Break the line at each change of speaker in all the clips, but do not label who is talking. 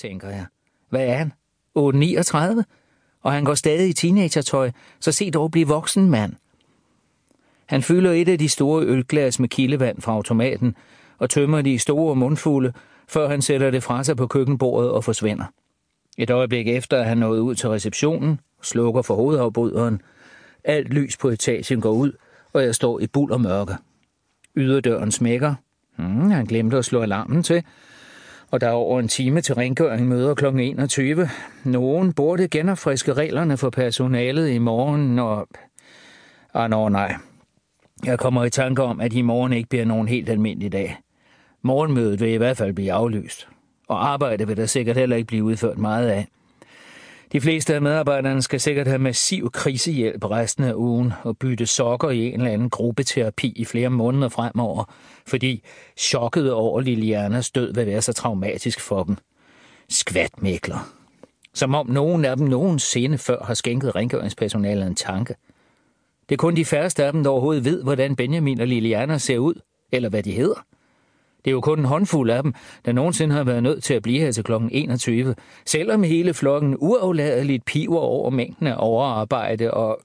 tænker jeg. Hvad er han? 839? Og han går stadig i teenagertøj, så se dog blive voksen mand. Han fylder et af de store ølglas med kildevand fra automaten og tømmer de store mundfulde, før han sætter det fra sig på køkkenbordet og forsvinder. Et øjeblik efter, er han nået ud til receptionen, slukker for hovedafbryderen. Alt lys på etagen går ud, og jeg står i buld og mørke. Yderdøren smækker. Hmm, han glemte at slå alarmen til. Og der er over en time til rengøring møder kl. 21. Nogen burde genopfriske reglerne for personalet i morgen, når... Ah, nå, nej. Jeg kommer i tanke om, at i morgen ikke bliver nogen helt almindelig dag. Morgenmødet vil i hvert fald blive aflyst, og arbejde vil der sikkert heller ikke blive udført meget af. De fleste af medarbejderne skal sikkert have massiv krisehjælp resten af ugen og bytte sokker i en eller anden gruppeterapi i flere måneder fremover, fordi chokket over Lilianas død vil være så traumatisk for dem. Skvatmækler. Som om nogen af dem nogensinde før har skænket rengøringspersonalet en tanke. Det er kun de færreste af dem, der overhovedet ved, hvordan Benjamin og Liliana ser ud, eller hvad de hedder. Det er jo kun en håndfuld af dem, der nogensinde har været nødt til at blive her til kl. 21, selvom hele flokken uafladeligt piver over mængden af overarbejde og...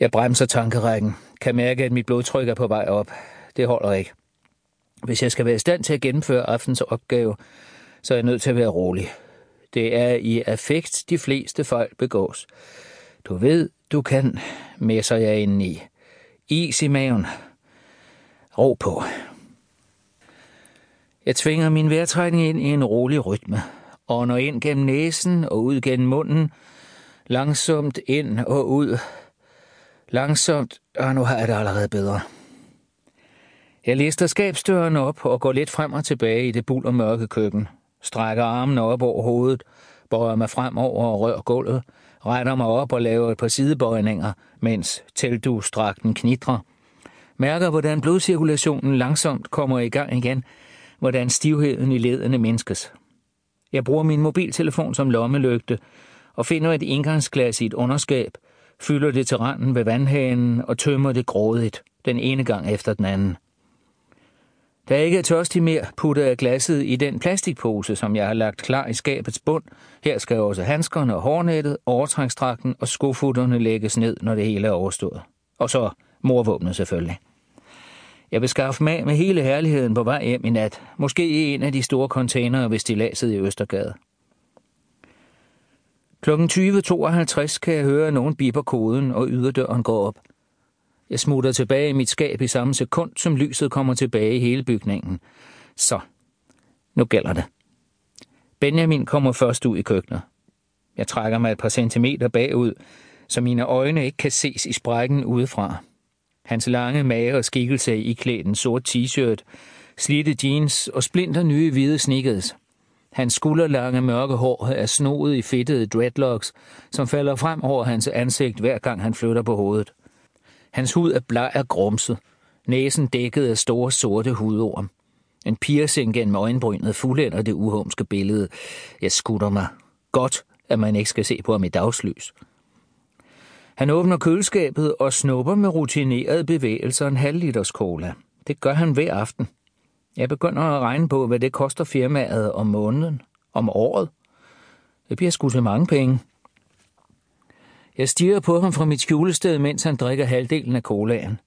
Jeg bremser tankerækken, kan mærke, at mit blodtryk er på vej op. Det holder ikke. Hvis jeg skal være i stand til at gennemføre aftens opgave, så er jeg nødt til at være rolig. Det er i affekt, de fleste fejl begås. Du ved, du kan, messer jeg ind i. Is i maven. Ro på. Jeg tvinger min vejrtrækning ind i en rolig rytme. Ånder ind gennem næsen og ud gennem munden. Langsomt ind og ud. Langsomt, og nu har jeg det allerede bedre. Jeg lister skabsdøren op og går lidt frem og tilbage i det bul og mørke køkken. Strækker armene op over hovedet, bøjer mig fremover og rører gulvet, retter mig op og laver et par sidebøjninger, mens teltdustrakten knitrer – mærker, hvordan blodcirkulationen langsomt kommer i gang igen, hvordan stivheden i ledene mindskes. Jeg bruger min mobiltelefon som lommelygte og finder et indgangsglas i et underskab, fylder det til randen ved vandhanen og tømmer det grådigt, den ene gang efter den anden. Da jeg ikke er tørstig mere, putter jeg glasset i den plastikpose, som jeg har lagt klar i skabets bund. Her skal også handskerne og hårnettet, overtrækstrakten og skofutterne lægges ned, når det hele er overstået. Og så morvåbnet selvfølgelig. Jeg vil skaffe mig med hele herligheden på vej hjem i nat. Måske i en af de store containere ved stilaset i Østergade. Klokken 20.52 kan jeg høre, at nogen biber koden, og yderdøren går op. Jeg smutter tilbage i mit skab i samme sekund, som lyset kommer tilbage i hele bygningen. Så, nu gælder det. Benjamin kommer først ud i køkkenet. Jeg trækker mig et par centimeter bagud, så mine øjne ikke kan ses i sprækken udefra. Hans lange mage og skikkelse i klædt en sort t-shirt, slidte jeans og splinter nye hvide sneakers. Hans skulderlange mørke hår er snoet i fedtede dreadlocks, som falder frem over hans ansigt hver gang han flytter på hovedet. Hans hud er bleg og grumset, næsen dækket af store sorte hudorm. En piercing gennem øjenbrynet fuldender det uhumske billede. Jeg skutter mig. Godt, at man ikke skal se på ham i dagslys. Han åbner køleskabet og snupper med rutinerede bevægelser en halv liters cola. Det gør han hver aften. Jeg begynder at regne på, hvad det koster firmaet om måneden, om året. Det bliver sgu til mange penge. Jeg stiger på ham fra mit skjulested, mens han drikker halvdelen af colaen.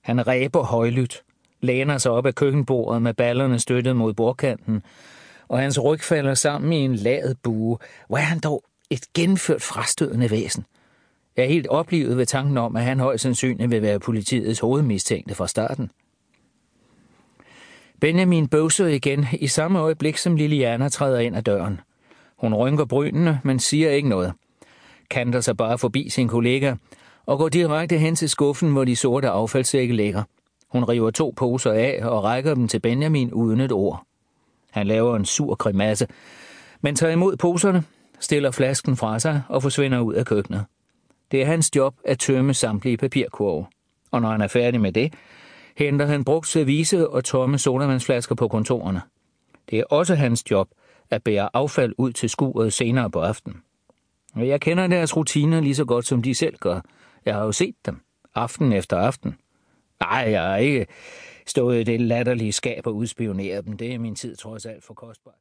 Han ræber højlydt, læner sig op af køkkenbordet med ballerne støttet mod bordkanten, og hans ryg falder sammen i en ladet bue. Hvor er han dog et genført frastødende væsen. Er helt oplivet ved tanken om, at han højst sandsynligt vil være politiets hovedmistænkte fra starten. Benjamin bøvser igen i samme øjeblik, som Liliana træder ind ad døren. Hun rynker brynene, men siger ikke noget. Kanter sig bare forbi sin kollega og går direkte hen til skuffen, hvor de sorte affaldssække ligger. Hun river to poser af og rækker dem til Benjamin uden et ord. Han laver en sur grimasse, men tager imod poserne, stiller flasken fra sig og forsvinder ud af køkkenet. Det er hans job at tømme samtlige papirkurve. Og når han er færdig med det, henter han brugt service og tomme sodavandsflasker på kontorerne. Det er også hans job at bære affald ud til skuret senere på aftenen. Og jeg kender deres rutiner lige så godt, som de selv gør. Jeg har jo set dem, aften efter aften. Nej, jeg har ikke stået i det latterlige skab og udspioneret dem. Det er min tid trods alt for kostbart.